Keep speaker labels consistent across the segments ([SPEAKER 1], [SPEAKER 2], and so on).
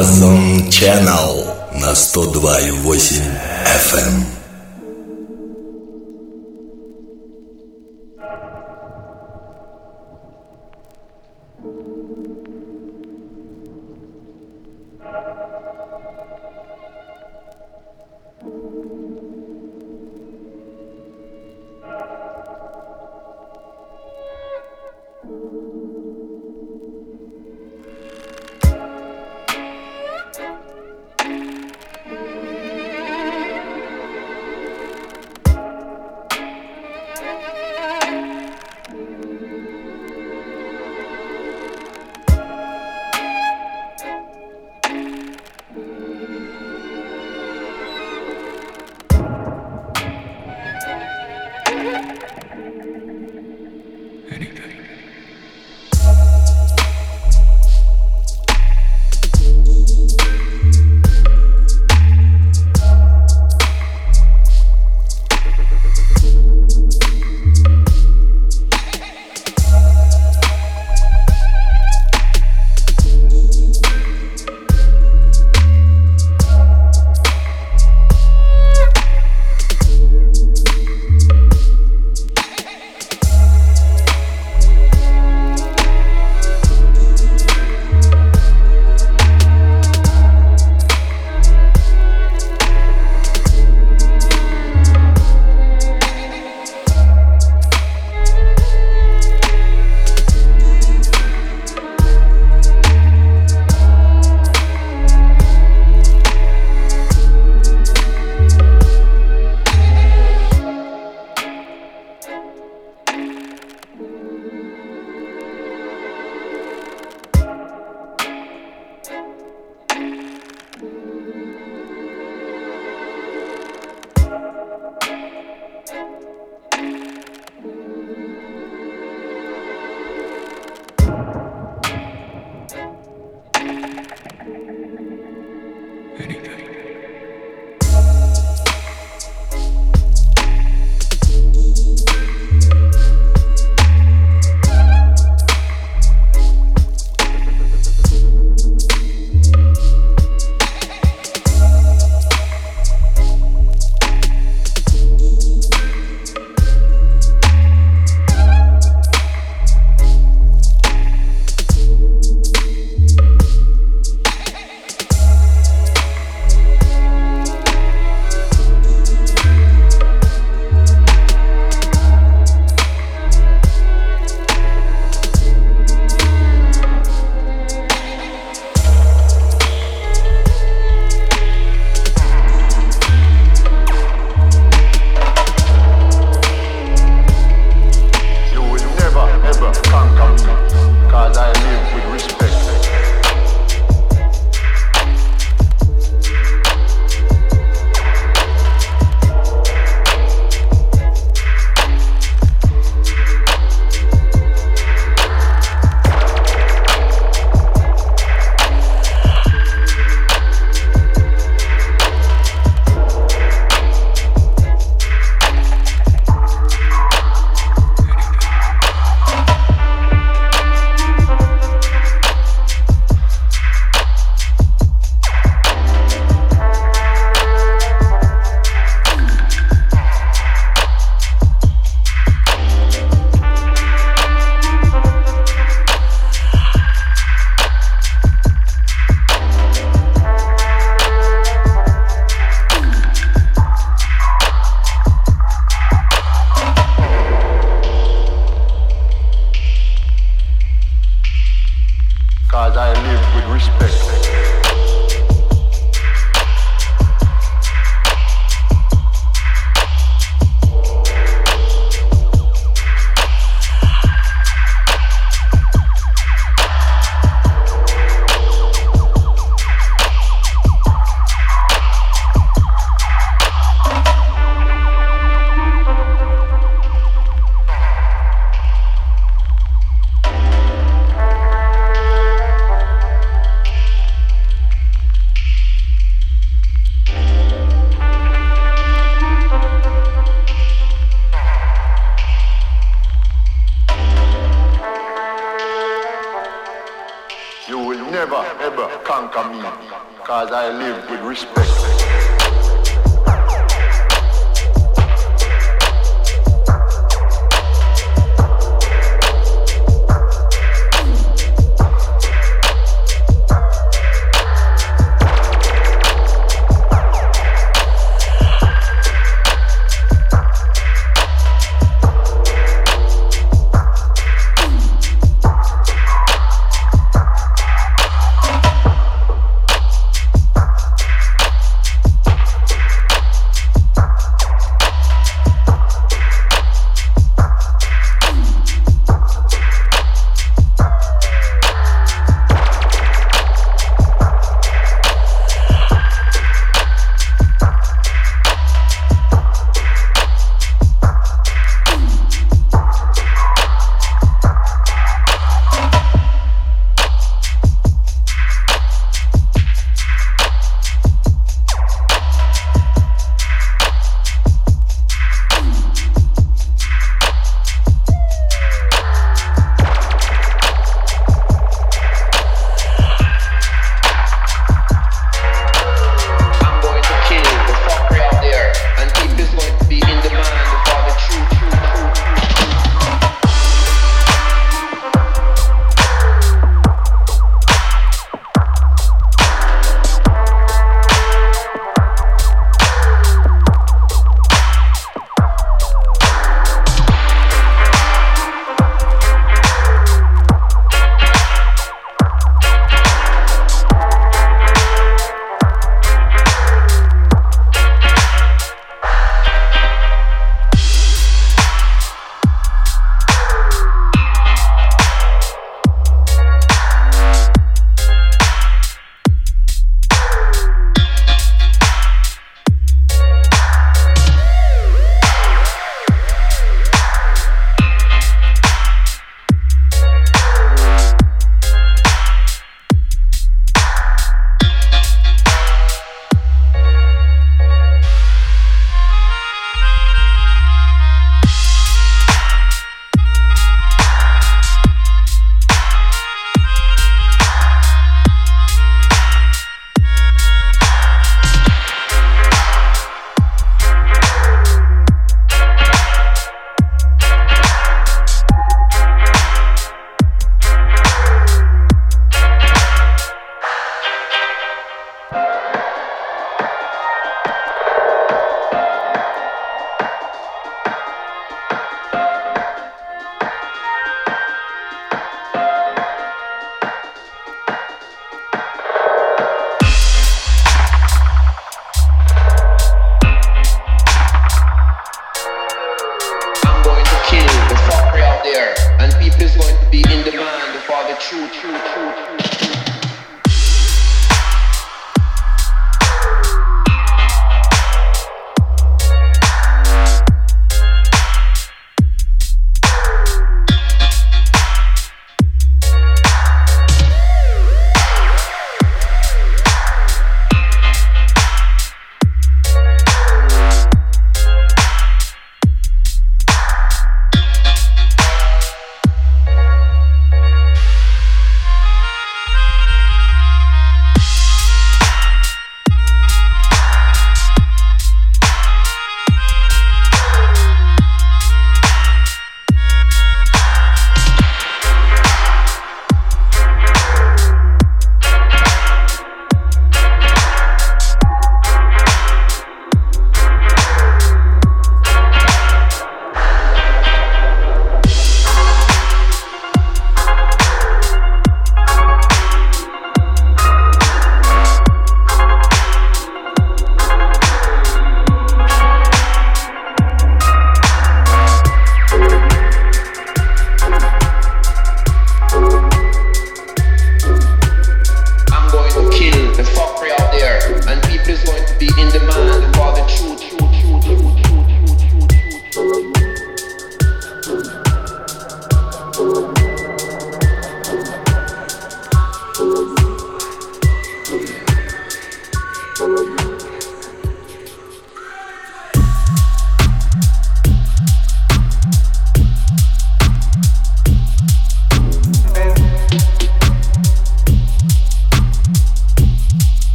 [SPEAKER 1] Blossom Channel на 102,8 FM.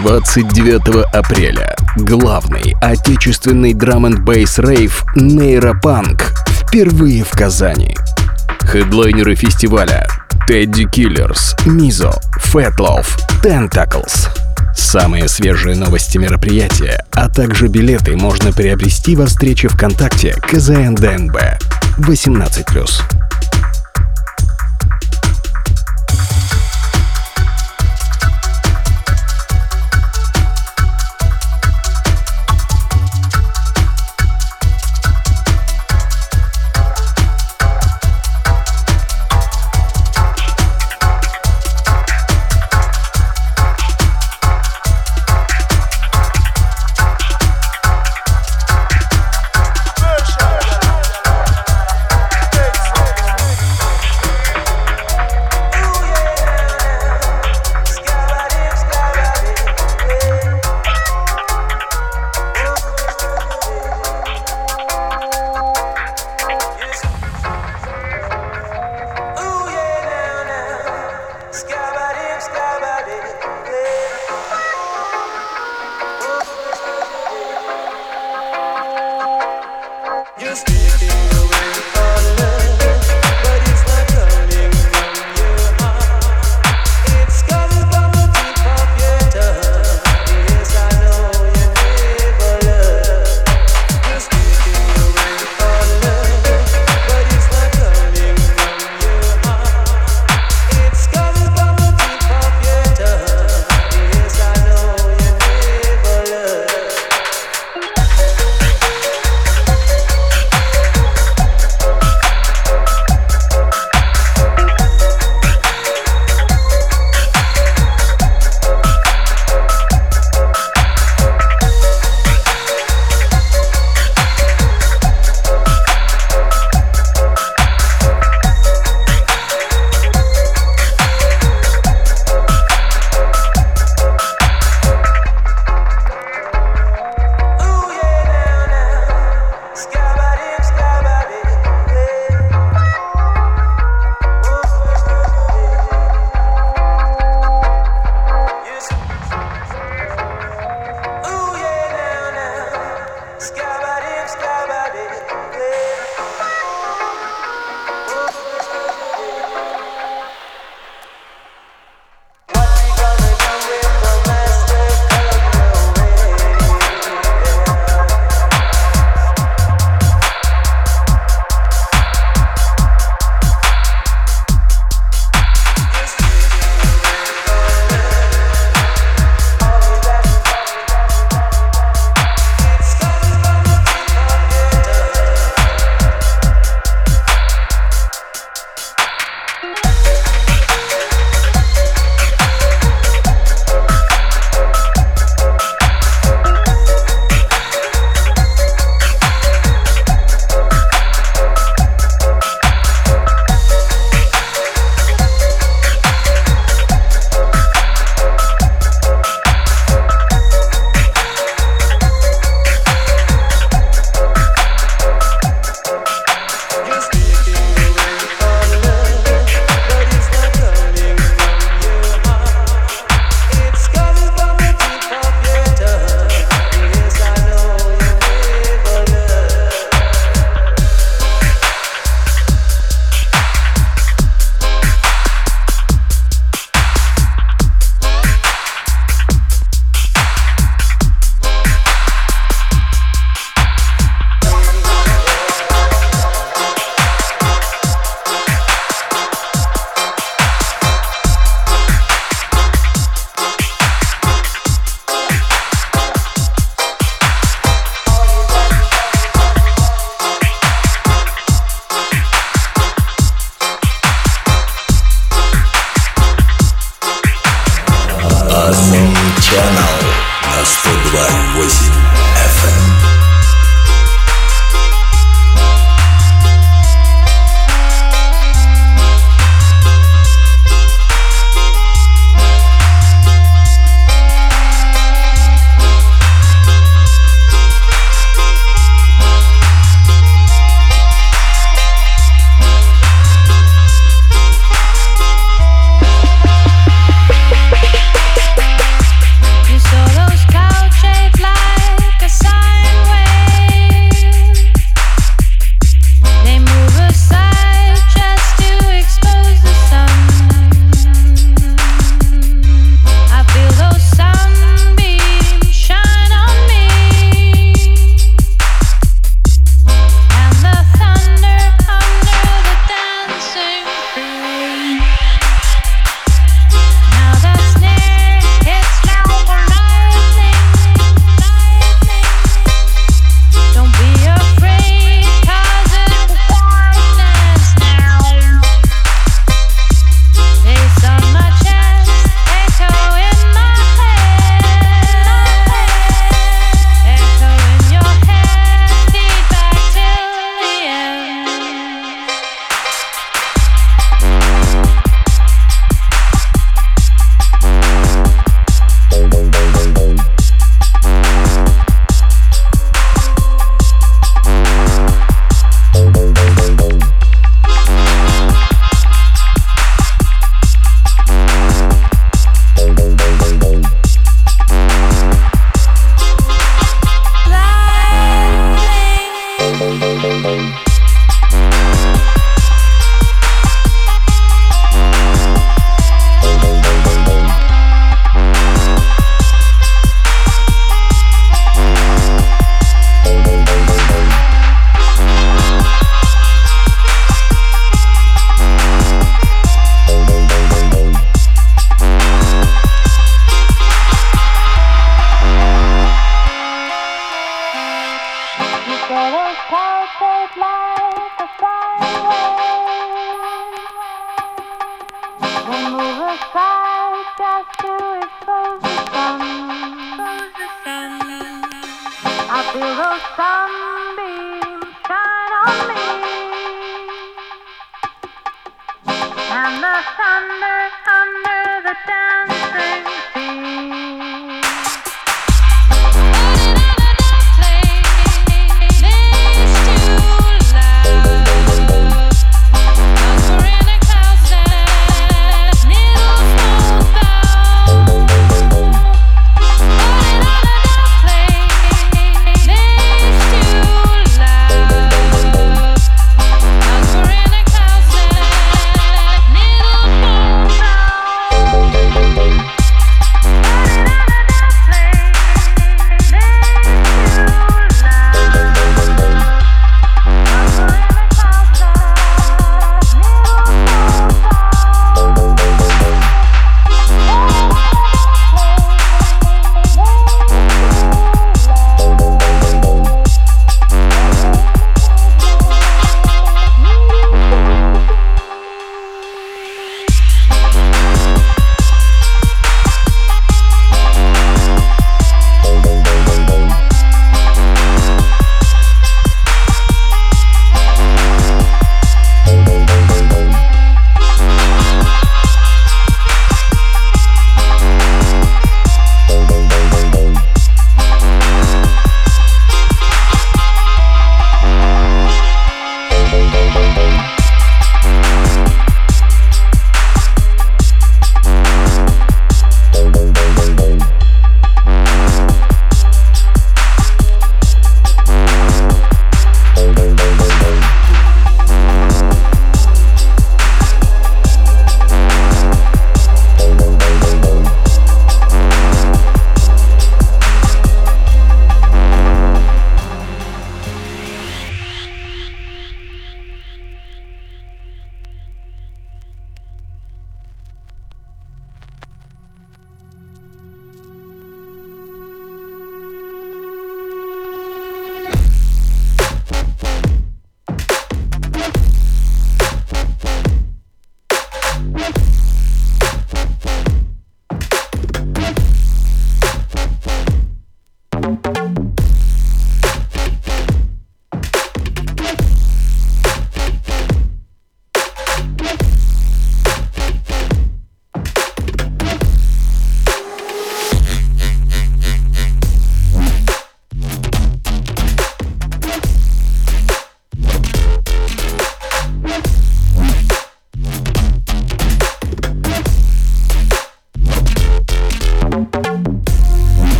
[SPEAKER 2] 29 апреля главный отечественный драм н бейс рейв Нейропанк впервые в Казани. Хедлайнеры фестиваля Тедди Киллерс, Мизо, Фэтлов, Тентаклс. Самые свежие новости мероприятия, а также билеты можно приобрести во встрече ВКонтакте КЗН ДНБ 18+.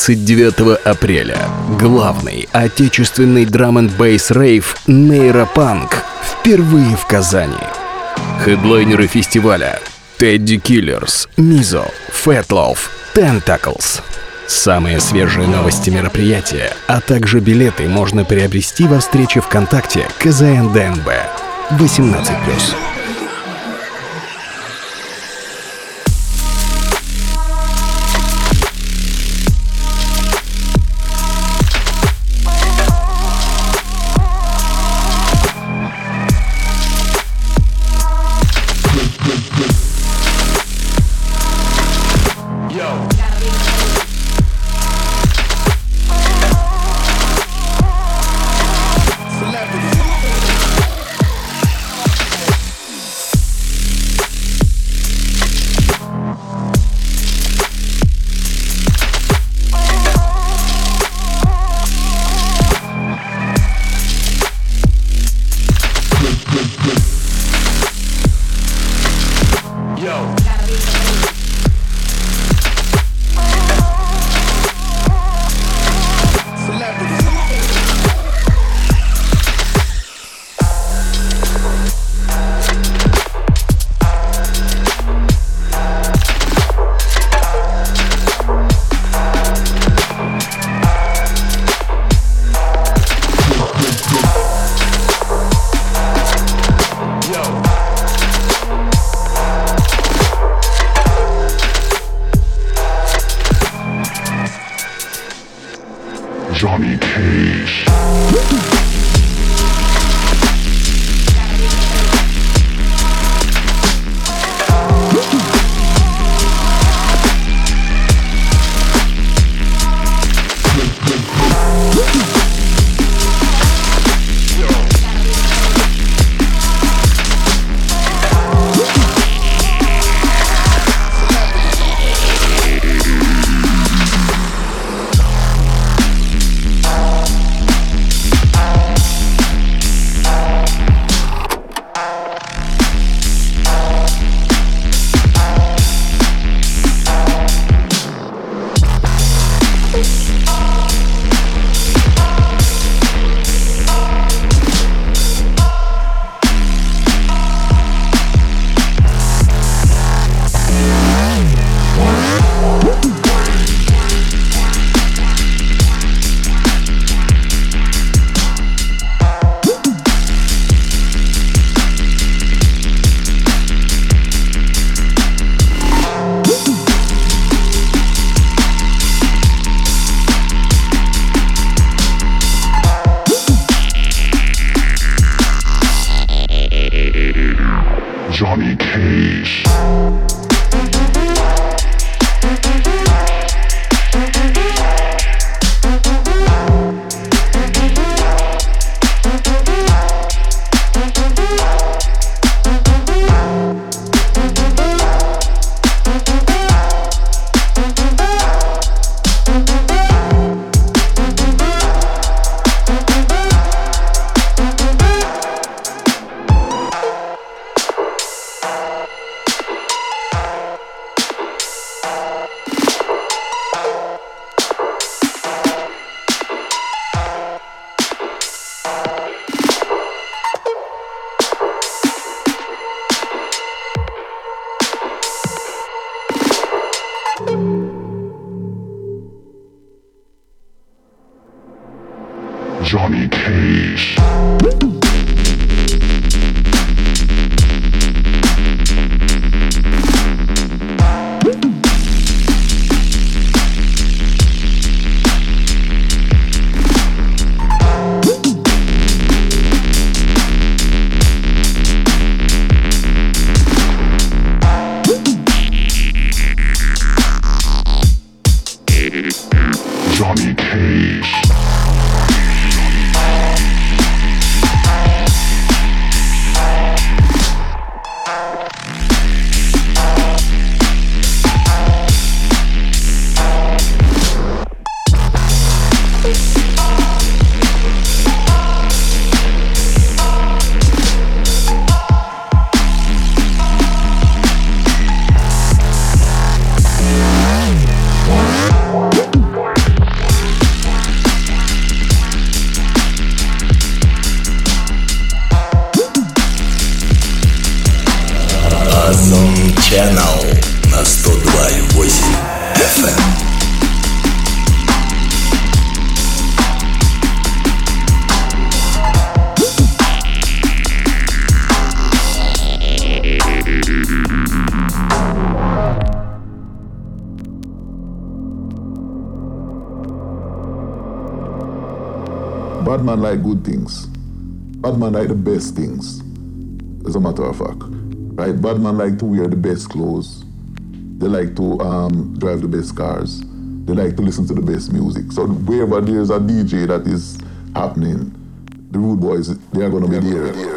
[SPEAKER 3] 29 апреля главный отечественный драм н бейс рейв Нейропанк впервые в Казани. Хедлайнеры фестиваля Тедди Киллерс, Мизо, Фэтлов, Тентаклс. Самые свежие новости мероприятия, а также билеты можно приобрести во встрече ВКонтакте КЗН ДНБ 18+.
[SPEAKER 4] Johnny
[SPEAKER 5] man like the best things. As a matter of fact. Right? Bad man like to wear the best clothes. They like to um, drive the best cars. They like to listen to the best music. So wherever there's a DJ that is happening, the rude boys, they are gonna be there.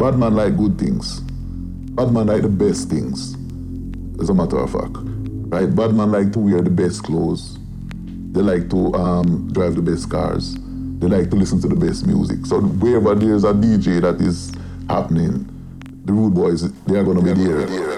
[SPEAKER 5] Bad man like good things. Bad man like the best things. As a matter of fact. Right? Bad man like to wear the best clothes. They like to um, drive the best cars. They like to listen to the best music. So wherever there's a DJ that is happening, the rude boys, they are gonna be there.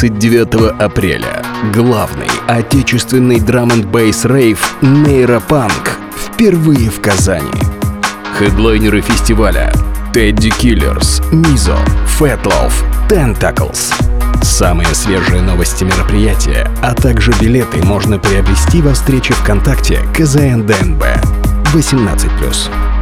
[SPEAKER 3] 29 апреля главный отечественный драм н бейс рейв Нейропанк впервые в Казани. Хедлайнеры фестиваля Тедди Киллерс, Мизо, Фэтлов, Tentacles. Самые свежие новости мероприятия, а также билеты можно приобрести во встрече ВКонтакте КЗН ДНБ 18+.